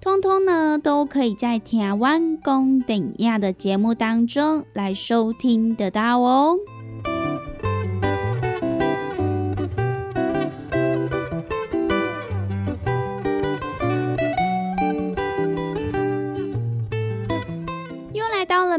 通通呢，都可以在台湾公等亚的节目当中来收听得到哦。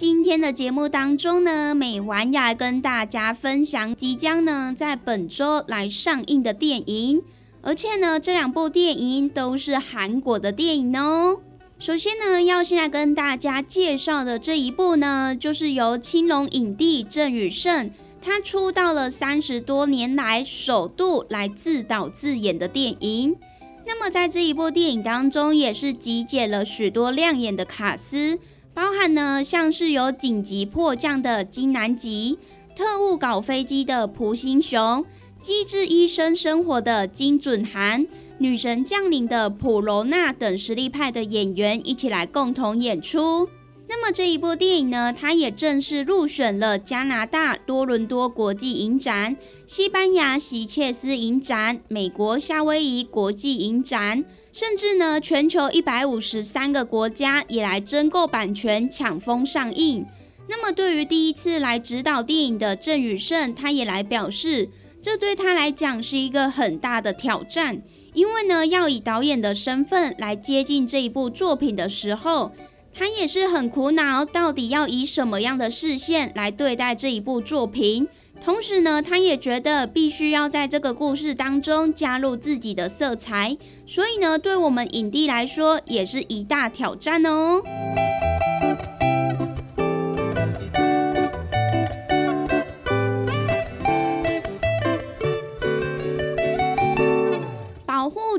今天的节目当中呢，美完要跟大家分享即将呢在本周来上映的电影，而且呢这两部电影都是韩国的电影哦。首先呢，要先来跟大家介绍的这一部呢，就是由青龙影帝郑宇盛他出道了三十多年来首度来自导自演的电影。那么在这一部电影当中，也是集结了许多亮眼的卡司。包含呢，像是有紧急迫降的金南吉、特务搞飞机的蒲星雄、机智医生生活的金准涵、女神降临的普罗娜等实力派的演员一起来共同演出。那么这一部电影呢，它也正式入选了加拿大多伦多国际影展、西班牙席切斯影展、美国夏威夷国际影展。甚至呢，全球一百五十三个国家也来争购版权，抢疯上映。那么，对于第一次来指导电影的郑宇胜，他也来表示，这对他来讲是一个很大的挑战，因为呢，要以导演的身份来接近这一部作品的时候，他也是很苦恼，到底要以什么样的视线来对待这一部作品。同时呢，他也觉得必须要在这个故事当中加入自己的色彩，所以呢，对我们影帝来说也是一大挑战哦。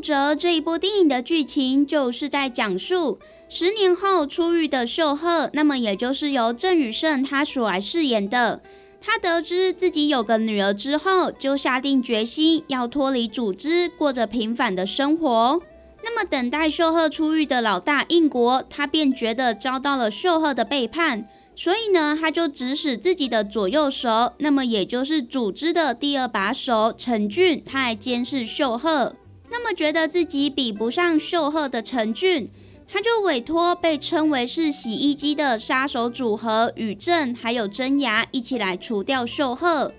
则这一部电影的剧情就是在讲述十年后出狱的秀赫，那么也就是由郑宇盛他所来饰演的。他得知自己有个女儿之后，就下定决心要脱离组织，过着平凡的生活。那么，等待秀赫出狱的老大应国，他便觉得遭到了秀赫的背叛，所以呢，他就指使自己的左右手，那么也就是组织的第二把手陈俊，他来监视秀赫。那么，觉得自己比不上秀赫的陈俊。他就委托被称为是洗衣机的杀手组合宇正还有真牙一起来除掉秀赫。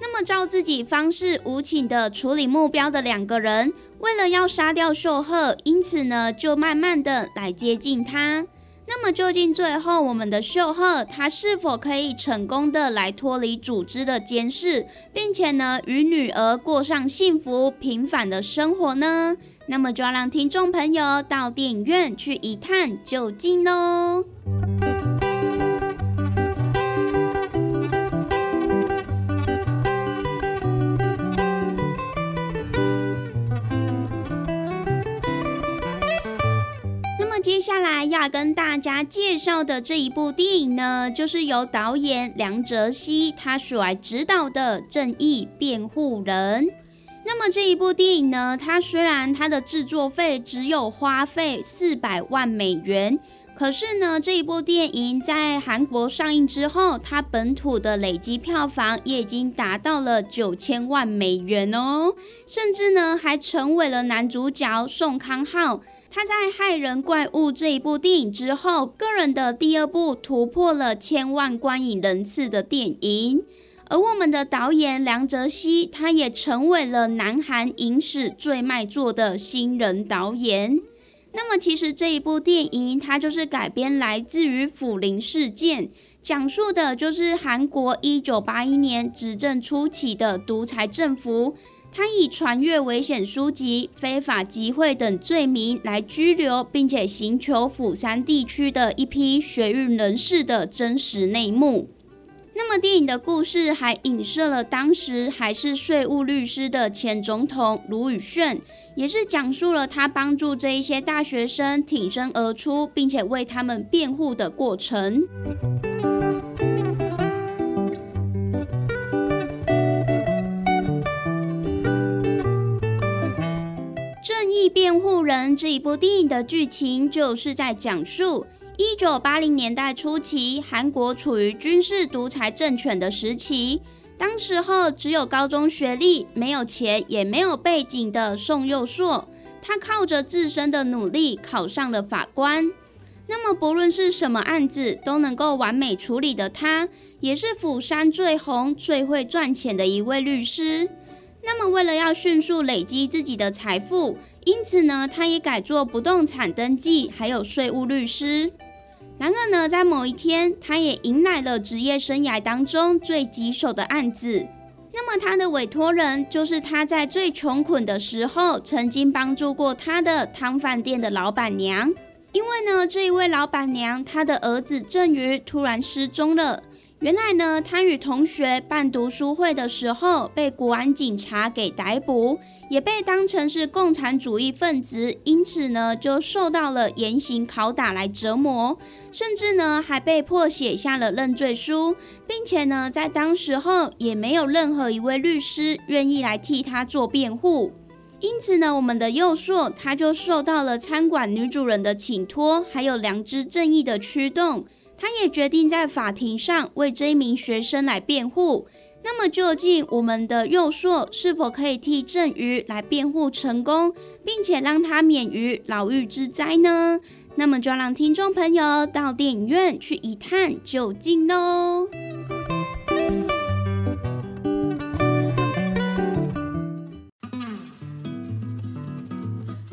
那么照自己方式无情的处理目标的两个人，为了要杀掉秀赫，因此呢就慢慢的来接近他。那么究竟最后我们的秀赫他是否可以成功的来脱离组织的监视，并且呢与女儿过上幸福平凡的生活呢？那么就要让听众朋友到电影院去一探究竟喽。接下来要跟大家介绍的这一部电影呢，就是由导演梁哲熙他所来指导的《正义辩护人》。那么这一部电影呢，它虽然它的制作费只有花费四百万美元。可是呢，这一部电影在韩国上映之后，它本土的累积票房也已经达到了九千万美元哦，甚至呢还成为了男主角宋康昊他在《害人怪物》这一部电影之后，个人的第二部突破了千万观影人次的电影。而我们的导演梁哲熙，他也成为了南韩影史最卖座的新人导演。那么，其实这一部电影它就是改编来自于府林事件，讲述的就是韩国一九八一年执政初期的独裁政府，他以传阅危险书籍、非法集会等罪名来拘留并且寻求釜山地区的一批学运人士的真实内幕。那么，电影的故事还影射了当时还是税务律师的前总统卢宇炫，也是讲述了他帮助这一些大学生挺身而出，并且为他们辩护的过程。《义辩护人》这一部电影的剧情就是在讲述。一九八零年代初期，韩国处于军事独裁政权的时期。当时候只有高中学历、没有钱也没有背景的宋佑硕，他靠着自身的努力考上了法官。那么不论是什么案子都能够完美处理的他，也是釜山最红、最会赚钱的一位律师。那么为了要迅速累积自己的财富，因此呢，他也改做不动产登记，还有税务律师。然而呢，在某一天，他也迎来了职业生涯当中最棘手的案子。那么，他的委托人就是他在最穷困的时候曾经帮助过他的汤饭店的老板娘。因为呢，这一位老板娘，她的儿子郑宇突然失踪了。原来呢，他与同学办读书会的时候被国安警察给逮捕，也被当成是共产主义分子，因此呢就受到了严刑拷打来折磨，甚至呢还被迫写下了认罪书，并且呢在当时候也没有任何一位律师愿意来替他做辩护，因此呢我们的佑硕他就受到了餐馆女主人的请托，还有良知正义的驱动。他也决定在法庭上为这一名学生来辩护。那么，究竟我们的幼硕是否可以替郑宇来辩护成功，并且让他免于牢狱之灾呢？那么，就让听众朋友到电影院去一探究竟喽。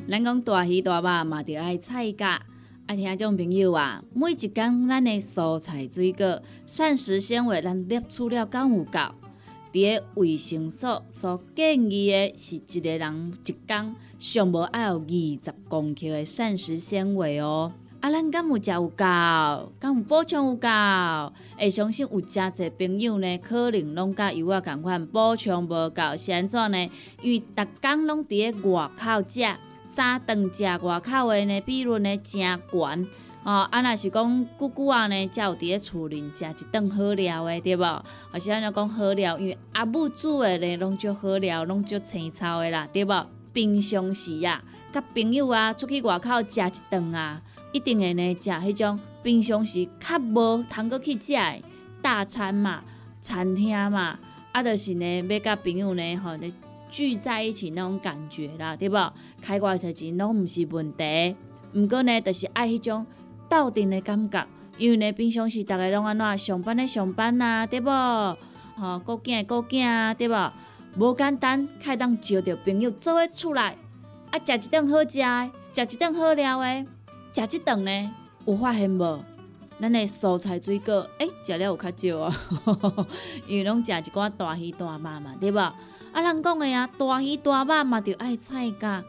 咱讲大鱼大肉嘛，就爱菜价。啊听种朋友啊，每一工咱的蔬菜水果、膳食纤维，咱摄取了够有够？伫个卫生所所建议的是一个人一工上无爱有二十公克的膳食纤维哦。啊，咱敢有食有够？敢有补充有够？会相信有诚侪朋友呢，可能拢甲有我共款补充无够，是安怎呢？因为逐工拢伫个外口食。三顿食外口的呢，比率呢真悬哦。啊，若是讲久久啊呢，才有伫咧厝里食一顿好料的，对无？或是安尼讲好料，因为阿母煮的呢，拢足好料，拢足青草的啦，对无？平常时啊，甲朋友啊出去外口食一顿啊，一定会呢食迄种平常时较无通过去食的大餐嘛，餐厅嘛，啊，就是呢要甲朋友呢吼。聚在一起那种感觉啦，对不？开外头钱拢毋是问题，毋过呢，就是爱迄种斗阵的感觉。因为呢，平常时逐个拢安怎上班的上班啊，对不？吼，顾囝的顾囝啊，对不？无简单，开当招着朋友做伙出来，啊，食一顿好食的，食一顿好料的，食一顿呢，有发现无？咱的蔬菜水果，诶，食了有较少啊，因为拢食一寡大鱼大肉嘛，对不？啊，人讲的啊，大鱼大肉嘛，着爱菜价。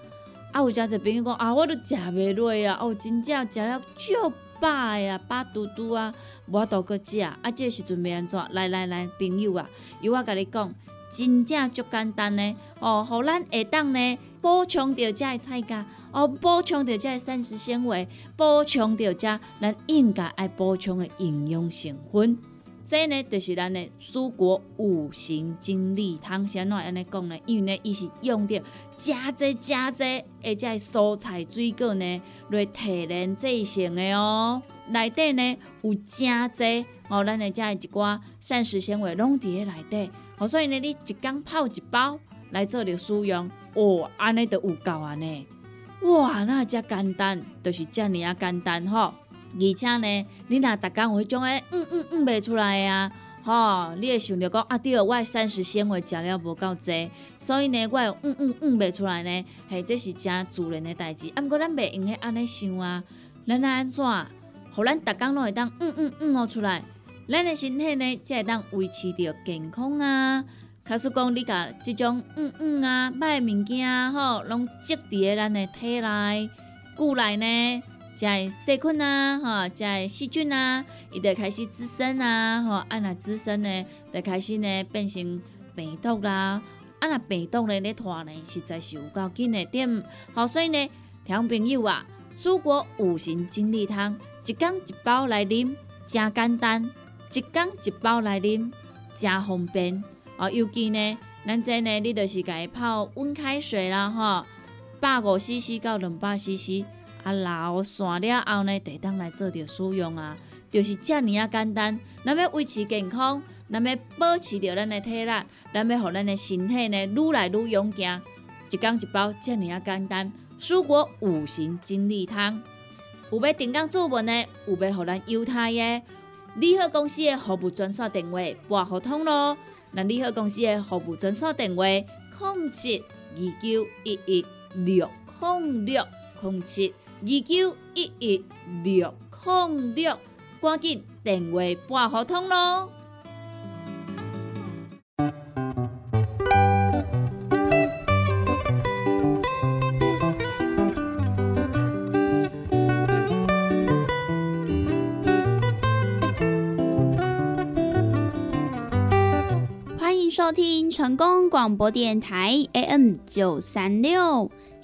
啊，有诚侪朋友讲啊，我都食袂落啊，哦，真正食了足饱呀，饱嘟嘟啊，无多搁食。啊，这时阵要安怎？来来来，朋友啊，由我甲你讲，真正足简单呢。哦，互咱下当呢，补充到这菜价，哦，补充到这膳食纤维，补充着遮咱应该爱补充的营养成分。这呢，就是咱的蔬果五行精力汤。先来安尼讲呢，因为呢，伊是用着加济加济，而且蔬菜水果呢来提炼制成的哦。内底呢有加济哦，咱的这一寡膳食纤维拢伫咧内底。哦，所以呢，你一缸泡一包来做着使用，哦，安尼都有够安尼。哇，那遮简单，就是遮尔啊简单吼。而且呢，你若逐工有迄种诶，嗯嗯嗯袂出来啊，吼，你会想着讲啊，对，我诶膳食纤维食了无够济，所以呢，我嗯嗯嗯袂出来呢，嘿，这是真自然诶代志。啊，毋过咱袂用许安尼想啊，咱来安怎，互咱逐工拢会当嗯嗯嗯哦出来，咱诶身体呢才会当维持着健康啊。假使讲你甲即种嗯嗯啊歹物件，吼，拢积伫咧咱诶体内、骨内呢。在细菌啊，哈，在细菌啊，伊就开始滋生啊，吼，啊那滋生呢，就开始呢变成病毒啦，啊那病毒呢咧拖呢，实在是有够紧的点，好，所以呢，听朋友啊，蔬果五行精力汤，一缸一包来啉，真简单，一缸一包来啉，真方便，哦，尤其呢，咱这呢，你就是家泡温开水啦，哈，百五 CC 到两百 CC。啊，老散了后呢，得当来做着使用啊，就是遮尔啊简单。咱要维持健康，咱要保持着咱的体力，咱要互咱的身体呢愈来愈勇健。一缸一包，遮尔啊简单。蔬果五行精力汤，有要订购做文的，有要互咱犹太的，利好公司的服务专线电话拨互通咯。那利好公司的服务专线电话：控七二九一一六控六控七。二九一一六零六，赶紧电话拨合通咯！欢迎收听成功广播电台 AM 九三六。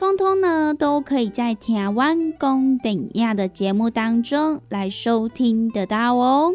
通通呢，都可以在台湾公等亚的节目当中来收听得到哦。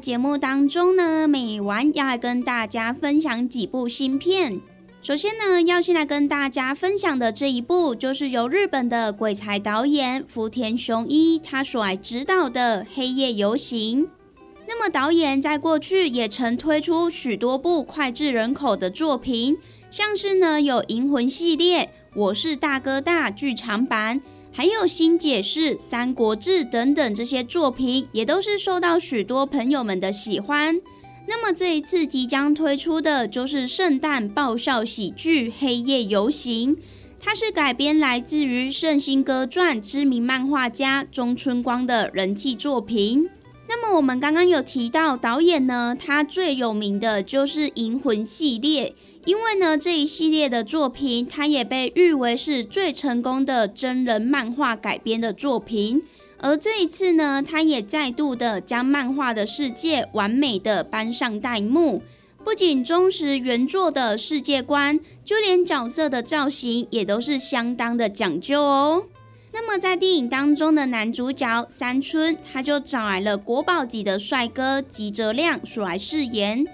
节目当中呢，每晚要来跟大家分享几部新片。首先呢，要先来跟大家分享的这一部，就是由日本的鬼才导演福田雄一他所来指导的《黑夜游行》。那么导演在过去也曾推出许多部脍炙人口的作品，像是呢有《银魂》系列，《我是大哥大》剧场版。还有新解释、《三国志》等等这些作品，也都是受到许多朋友们的喜欢。那么这一次即将推出的就是圣诞爆笑喜剧《黑夜游行》，它是改编来自于《圣心歌传》知名漫画家中村光的人气作品。那么我们刚刚有提到导演呢，他最有名的就是《银魂》系列，因为呢这一系列的作品，它也被誉为是最成功的真人漫画改编的作品。而这一次呢，他也再度的将漫画的世界完美的搬上大幕，不仅忠实原作的世界观，就连角色的造型也都是相当的讲究哦。那么在电影当中的男主角三春，他就找来了国宝级的帅哥吉泽亮所来饰演。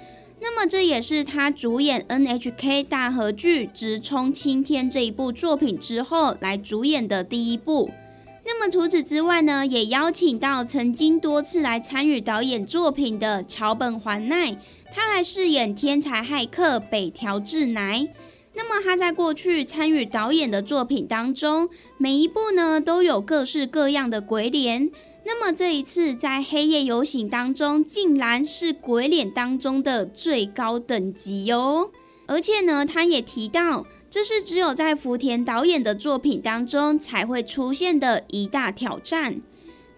那么这也是他主演 NHK 大合剧《直冲青天》这一部作品之后来主演的第一部。那么除此之外呢，也邀请到曾经多次来参与导演作品的桥本环奈，他来饰演天才骇客北条智乃。那么他在过去参与导演的作品当中，每一部呢都有各式各样的鬼脸。那么这一次在黑夜游行当中，竟然是鬼脸当中的最高等级哦！而且呢，他也提到。这是只有在福田导演的作品当中才会出现的一大挑战。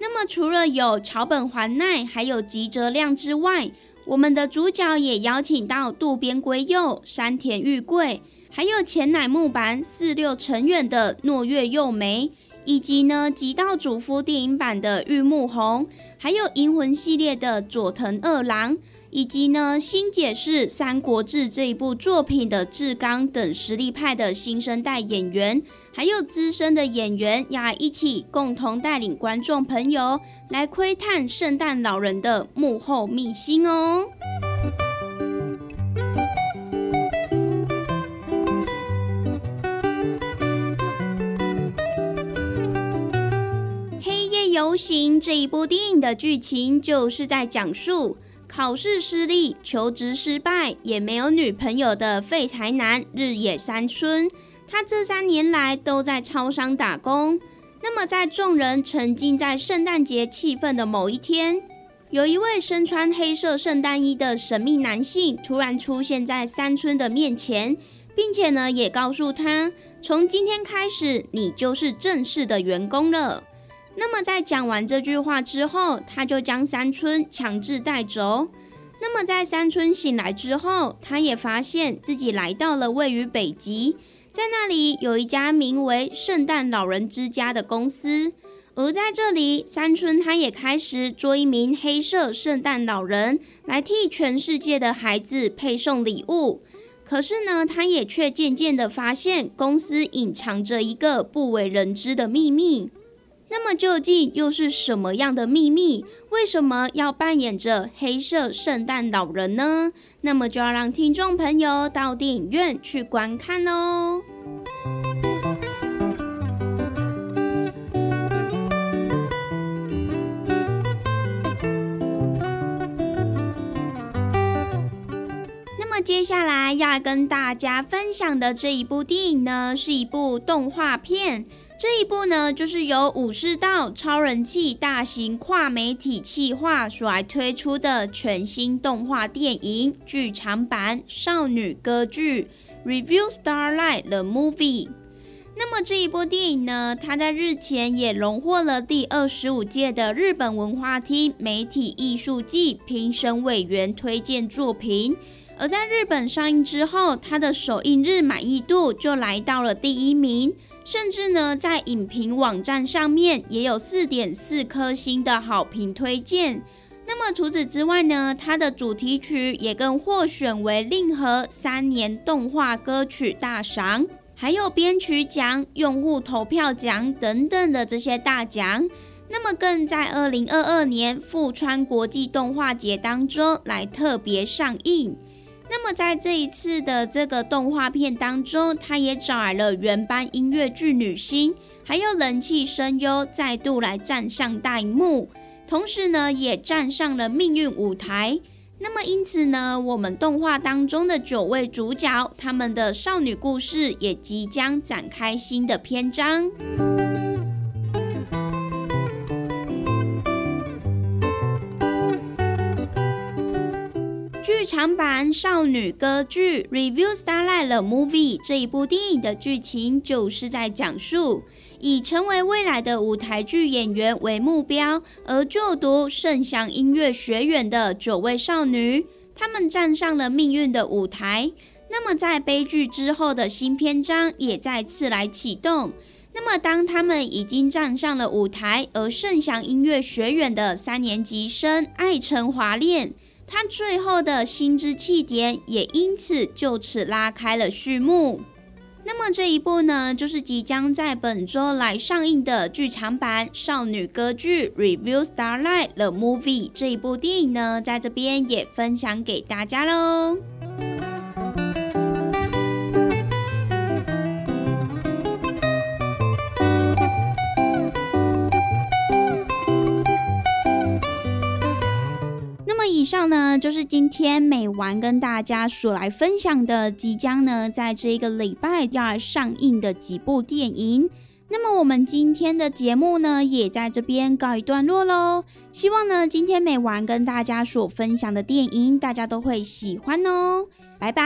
那么，除了有桥本环奈，还有吉泽亮之外，我们的主角也邀请到渡边圭佑、山田裕贵，还有前乃木坂四六成员的诺月佑美，以及呢极道主夫电影版的玉木宏，还有银魂系列的佐藤二郎。以及呢，新解释《三国志》这一部作品的志刚等实力派的新生代演员，还有资深的演员，要一起共同带领观众朋友来窥探圣诞老人的幕后秘辛哦。游行这一部电影的剧情，就是在讲述。考试失利、求职失败、也没有女朋友的废柴男日野三春，他这三年来都在超商打工。那么，在众人沉浸在圣诞节气氛的某一天，有一位身穿黑色圣诞衣的神秘男性突然出现在三春的面前，并且呢，也告诉他，从今天开始，你就是正式的员工了。那么在讲完这句话之后，他就将三村强制带走。那么在三村醒来之后，他也发现自己来到了位于北极，在那里有一家名为“圣诞老人之家”的公司。而在这里，三村他也开始做一名黑色圣诞老人，来替全世界的孩子配送礼物。可是呢，他也却渐渐的发现，公司隐藏着一个不为人知的秘密。那么究竟又是什么样的秘密？为什么要扮演着黑色圣诞老人呢？那么就要让听众朋友到电影院去观看喽。那么接下来要跟大家分享的这一部电影呢，是一部动画片。这一部呢，就是由武士道超人气大型跨媒体企划所来推出的全新动画电影剧场版少女歌剧《Review Starlight the Movie》。那么这一部电影呢，它在日前也荣获了第二十五届的日本文化厅媒体艺术季评审委员推荐作品。而在日本上映之后，它的首映日满意度就来到了第一名。甚至呢，在影评网站上面也有四点四颗星的好评推荐。那么除此之外呢，它的主题曲也更获选为令和三年动画歌曲大赏，还有编曲奖、用户投票奖等等的这些大奖。那么更在二零二二年富川国际动画节当中来特别上映。那么在这一次的这个动画片当中，他也找来了原班音乐剧女星，还有人气声优再度来站上大荧幕，同时呢也站上了命运舞台。那么因此呢，我们动画当中的九位主角，他们的少女故事也即将展开新的篇章。场版少女歌剧《Review Starlight the Movie》这一部电影的剧情，就是在讲述以成为未来的舞台剧演员为目标而就读圣祥音乐学院的九位少女，她们站上了命运的舞台。那么，在悲剧之后的新篇章也再次来启动。那么，当他们已经站上了舞台，而圣祥音乐学院的三年级生爱成华恋。他最后的心之气点也因此就此拉开了序幕。那么这一部呢，就是即将在本周来上映的剧场版少女歌剧《Review Starlight the Movie》这一部电影呢，在这边也分享给大家喽。上呢，就是今天美玩跟大家所来分享的，即将呢在这一个礼拜要上映的几部电影。那么我们今天的节目呢，也在这边告一段落喽。希望呢，今天美玩跟大家所分享的电影，大家都会喜欢哦。拜拜。